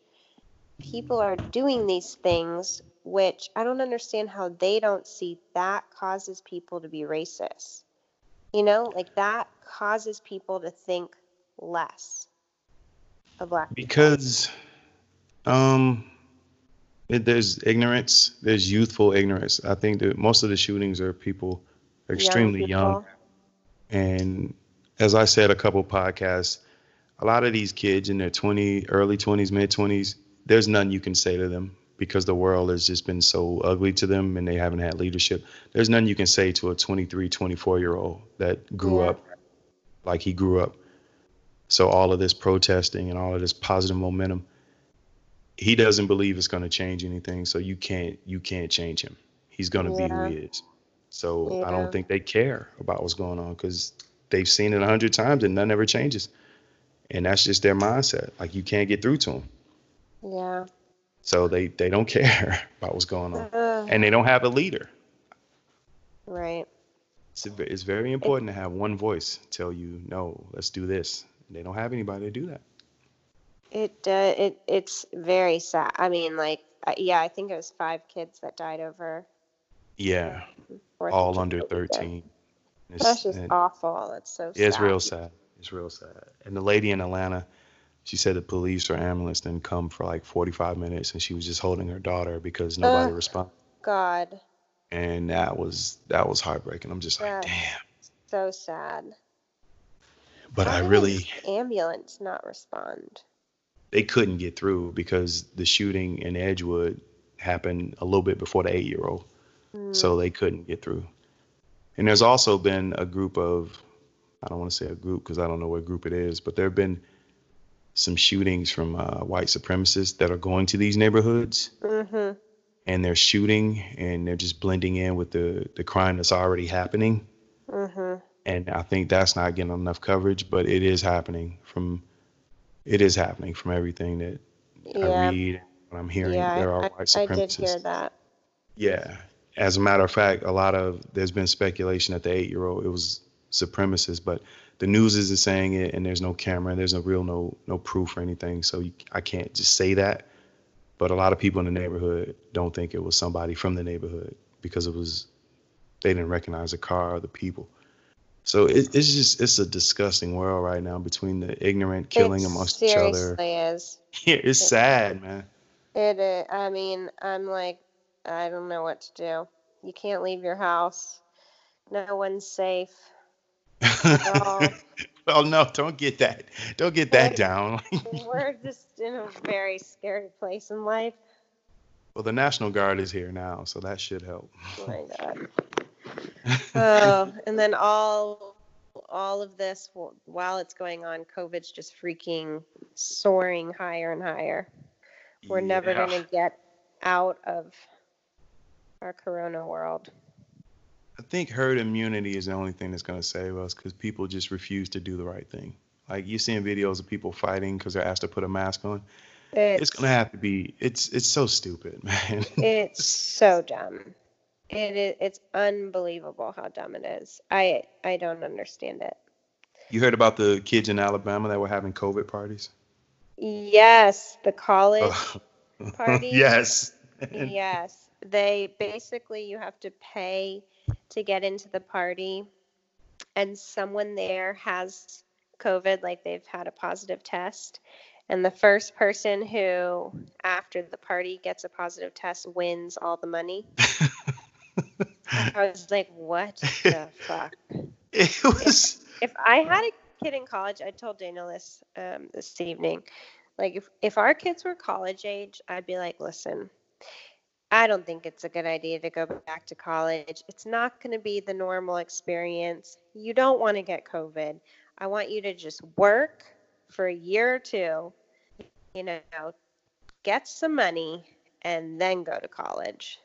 people are doing these things which I don't understand how they don't see that causes people to be racist. You know, like that causes people to think less of black people. Because um it, there's ignorance, there's youthful ignorance. I think that most of the shootings are people extremely young, people. and as I said a couple podcasts, a lot of these kids in their 20, early 20s, mid 20s, there's nothing you can say to them because the world has just been so ugly to them and they haven't had leadership. There's none you can say to a 23, 24 year old that grew Yeah. up like he grew up. So all of this protesting and all of this positive momentum, he doesn't believe it's going to change anything. So you can't you can't change him. He's going to be who he is. So I don't think they care about what's going on because they've seen it a hundred times and nothing ever changes. And that's just their mindset. Like you can't get through to them. Yeah. So they they don't care (laughs) about what's going on, Ugh, and they don't have a leader. right. It's, a- it's very important to have one voice tell you no, let's do this. They don't have anybody to do that. It uh, it it's very sad. I mean, like, yeah, I think it was five kids that died over. Yeah, all under 13. It's, That's just awful. It's so sad. it's real sad. It's real sad. And the lady in Atlanta, she said the police or ambulance didn't come for like 45 minutes, and she was just holding her daughter because nobody Ugh. responded. God, And that was that was heartbreaking. I'm just like, damn. so sad. But How I really, ambulance not respond. they couldn't get through because the shooting in Edgewood happened a little bit before the eight year old. Hmm. So they couldn't get through. And there's also been a group of, I don't want to say a group because I don't know what group it is, but there have been some shootings from uh, white supremacists that are going to these neighborhoods Mm-hmm. and they're shooting and they're just blending in with the, the crime that's already happening. Mm-hmm. And I think that's not getting enough coverage, but it is happening from, it is happening from everything that I Yeah. read, what I'm hearing. Yeah, there are I, white I, I supremacists. did hear that. Yeah. As a matter of fact, a lot of there's been speculation that the eight year old it was supremacist, but the news isn't saying it, and there's no camera, and there's no real no no proof or anything, so you, I can't just say that. But a lot of people in the neighborhood don't think it was somebody from the neighborhood because it was they didn't recognize the car or the people. So it, it's just it's a disgusting world right now between the ignorant killing it amongst each other. seriously is. (laughs) Yeah, it's sad, man. It is. I mean, I'm like, I don't know what to do. You can't leave your house. No one's safe. Oh. (laughs) well, no, don't get that. Don't get that down. (laughs) We're just in a very scary place in life. well, the National Guard is here now, so that should help. Oh my (laughs) god. Oh, and then all all of this while it's going on, COVID's just freaking soaring higher and higher. We're never going to get out of our corona world. I think herd immunity is the only thing that's going to save us because people just refuse to do the right thing. Like you're seeing videos of people fighting because they're asked to put a mask on. It's, It's going to have to be. It's it's so stupid, (laughs) man. it's so dumb. It is it's unbelievable how dumb it is. I I don't understand it. you heard about the kids in Alabama that were having COVID parties? Yes, the college oh. Ugh. (laughs) parties? yes. Yes, they basically you have to pay to get into the party, and someone there has COVID, like they've had a positive test, and the first person who, after the party, gets a positive test wins all the money. (laughs) I was like, what the (laughs) fuck? It was. If I had a kid in college, I told Daniel this um, this evening. Like, if, if our kids were college age, I'd be like, listen, I don't think it's a good idea to go back to college. It's not going to be the normal experience. You don't want to get COVID. I want you to just work for a year or two, you know, get some money, and then go to college.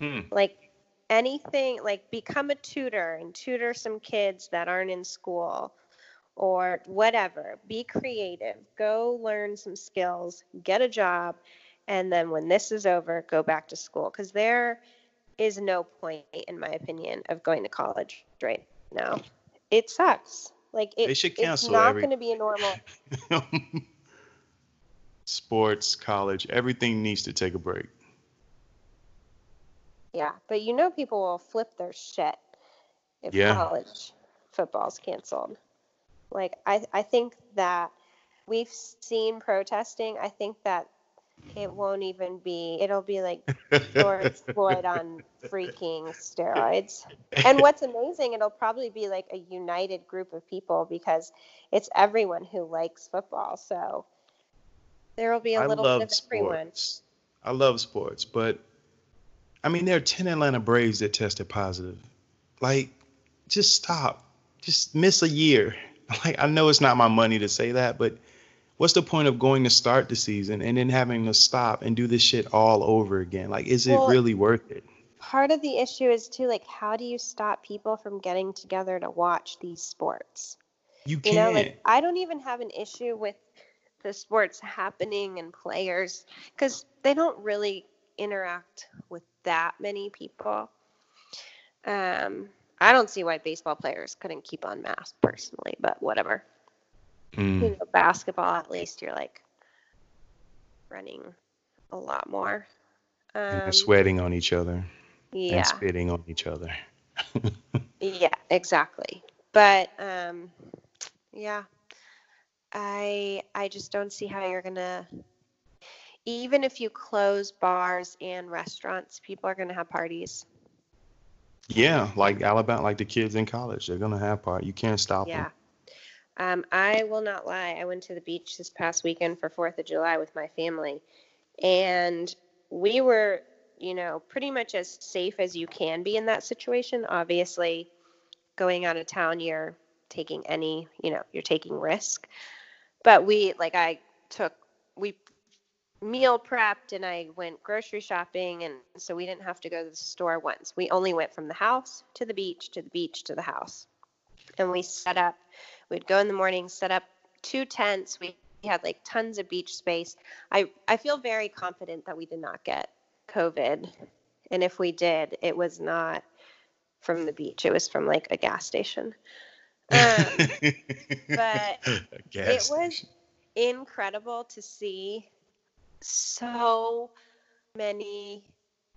Hmm. Like anything, like become a tutor and tutor some kids that aren't in school or whatever. Be creative. Go learn some skills, get a job, and then when this is over, go back to school. Because there is no point, in my opinion, of going to college right now. It sucks. Like it, it's not every- going to be a normal. (laughs) Sports, college, everything needs to take a break. Yeah, but you know people will flip their shit if Yeah. college football's canceled. Like I I think that we've seen protesting. I think that it won't even be it'll be like George Floyd (laughs) on freaking steroids. And what's amazing, it'll probably be like a united group of people because it's everyone who likes football. So there will be a I little bit of everyone. sports. I love sports, but I mean, there are 10 Atlanta Braves that tested positive. Like, just stop. Just miss a year. (laughs) Like, I know it's not my money to say that, but what's the point of going to start the season and then having to stop and do this shit all over again? Like, is it Well, really worth it? part of the issue is too like how do you stop people from getting together to watch these sports You you can't. know like i don't even have an issue with the sports happening and players because they don't really interact with that many people um i don't see why baseball players couldn't keep on masks personally but whatever Mm. you know basketball at least you're like running a lot more And they're um, sweating on each other yeah and spitting on each other. (laughs) Yeah, exactly. But um yeah. I I just don't see how you're going to even if you close bars and restaurants, people are going to have parties. Yeah, like Alabama, like the kids in college, they're gonna have part. You can't stop Yeah. them. Um I will not lie. I went to the beach this past weekend for 4th of July with my family and we were, you know, pretty much as safe as you can be in that situation. Obviously, going out of town, you're taking any, you know, you're taking risk. But we, like, I took, we meal prepped and I went grocery shopping. And so we didn't have to go to the store once. We only went from the house to the beach, to the beach, to the house. And we set up, we'd go in the morning, set up two tents. We had like tons of beach space. I, I feel very confident that we did not get COVID. And if we did, it was not from the beach. It was from like a gas station. Um, (laughs) but gas it was incredible to see so many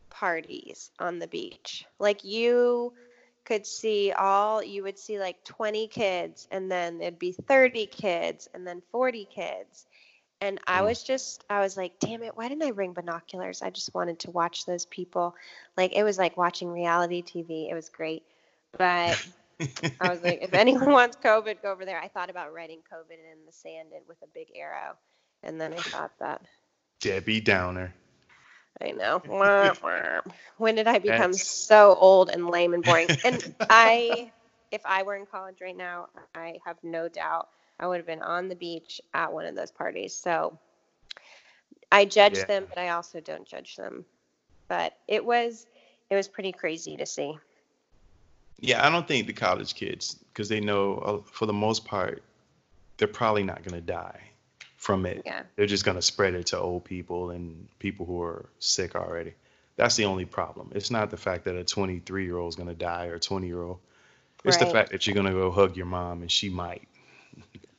parties on the beach. Like you could see all you would see like 20 kids and then there'd be 30 kids and then 40 kids. And I Mm. was just I was like, "Damn it, why didn't I bring binoculars? I just wanted to watch those people." Like it was like watching reality TV. It was great. But (laughs) I was like, if anyone wants COVID, go over there. I thought about writing COVID in the sand and with a big arrow. And then I thought that, Debbie Downer. I know. (laughs) When did I become That's- so old and lame and boring? And (laughs) I, if I were in college right now, I have no doubt I would have been on the beach at one of those parties. So I judge Yeah. them, but I also don't judge them. But it was, it was pretty crazy to see. Yeah, I don't think the college kids, because they know uh, for the most part, they're probably not going to die from it. Yeah. They're just going to spread it to old people and people who are sick already. That's the only problem. It's not the fact that a 23 year old is going to die or a 20 year old. It's the fact that you're going to go hug your mom and she might.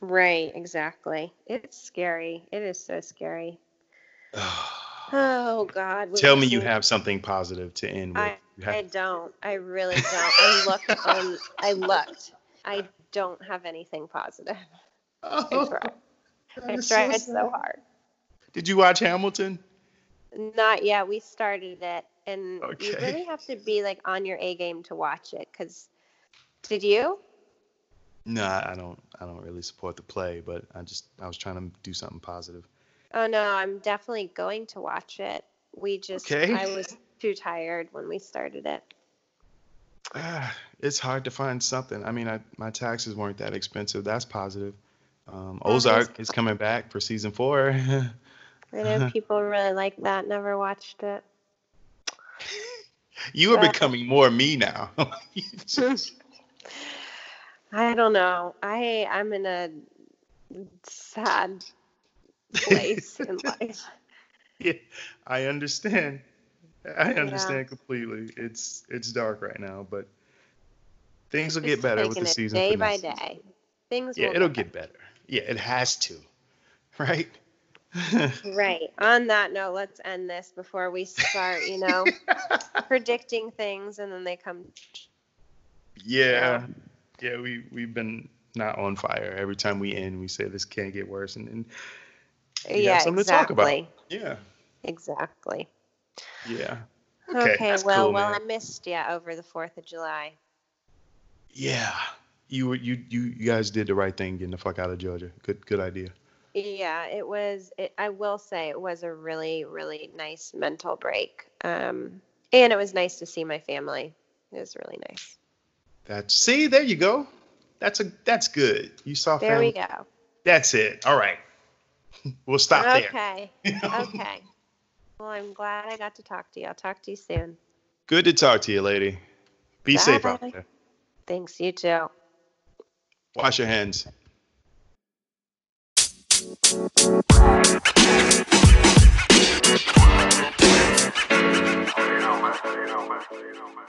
Right, exactly. It's scary. It is so scary. (sighs) Oh God. Tell me you have something positive to end with. I, have- I don't. I really (laughs) don't. I looked on. I looked. I don't have anything positive. (laughs) Tried. I that is tried so so hard. Did you watch Hamilton? Not yet. We started it, and you really have to be like on your A game to watch it. Cause did you? No, I don't. I don't really support the play, but I just I was trying to do something positive. Oh no, I'm definitely going to watch it. We just Okay. I was too tired when we started it. Ah, (sighs) it's hard to find something. I mean, I, my taxes weren't that expensive. That's positive. Um, Ozark is coming back for season four. (laughs) I know (laughs) people really like that. Never watched it. (laughs) you are Uh, becoming more me now. I don't know. I I'm in a sad place in life. yeah, I understand. I Yeah. understand completely. It's it's dark right now, but things will get better with the season. day by day. Things Yeah, will it'll get better. Yeah, it has to. (laughs) Right? Right. On that note, let's end this before we start, you know, (laughs) predicting things and then they come. yeah. Yeah, we we've been not on fire. Every time we end, we say this can't get worse and, and We yeah, have something to talk about. exactly. yeah. Exactly. Yeah. Okay, Okay, well, cool, well, man. I missed you over the 4th of July. Yeah. You were you you you guys did the right thing getting the fuck out of Georgia. Good good idea. Yeah, it was, it, I will say it was a really, really nice mental break. Um, and it was nice to see my family. It was really nice. That's see, there you go. That's a that's good. You saw There we go. That's it. All right. (laughs) We'll stop there. Okay. Okay. (laughs) Well, I'm glad I got to talk to you. I'll talk to you soon. Good to talk to you, lady. Be safe out there. Thanks. You too. Wash your hands. You know, man. You know, man. You know, man.